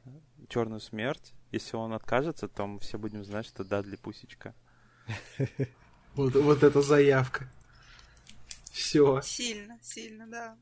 Черную Смерть. Если он откажется, то мы все будем знать, что Дадли Пусечка. Вот, вот эта заявка. Все. Сильно, сильно, да.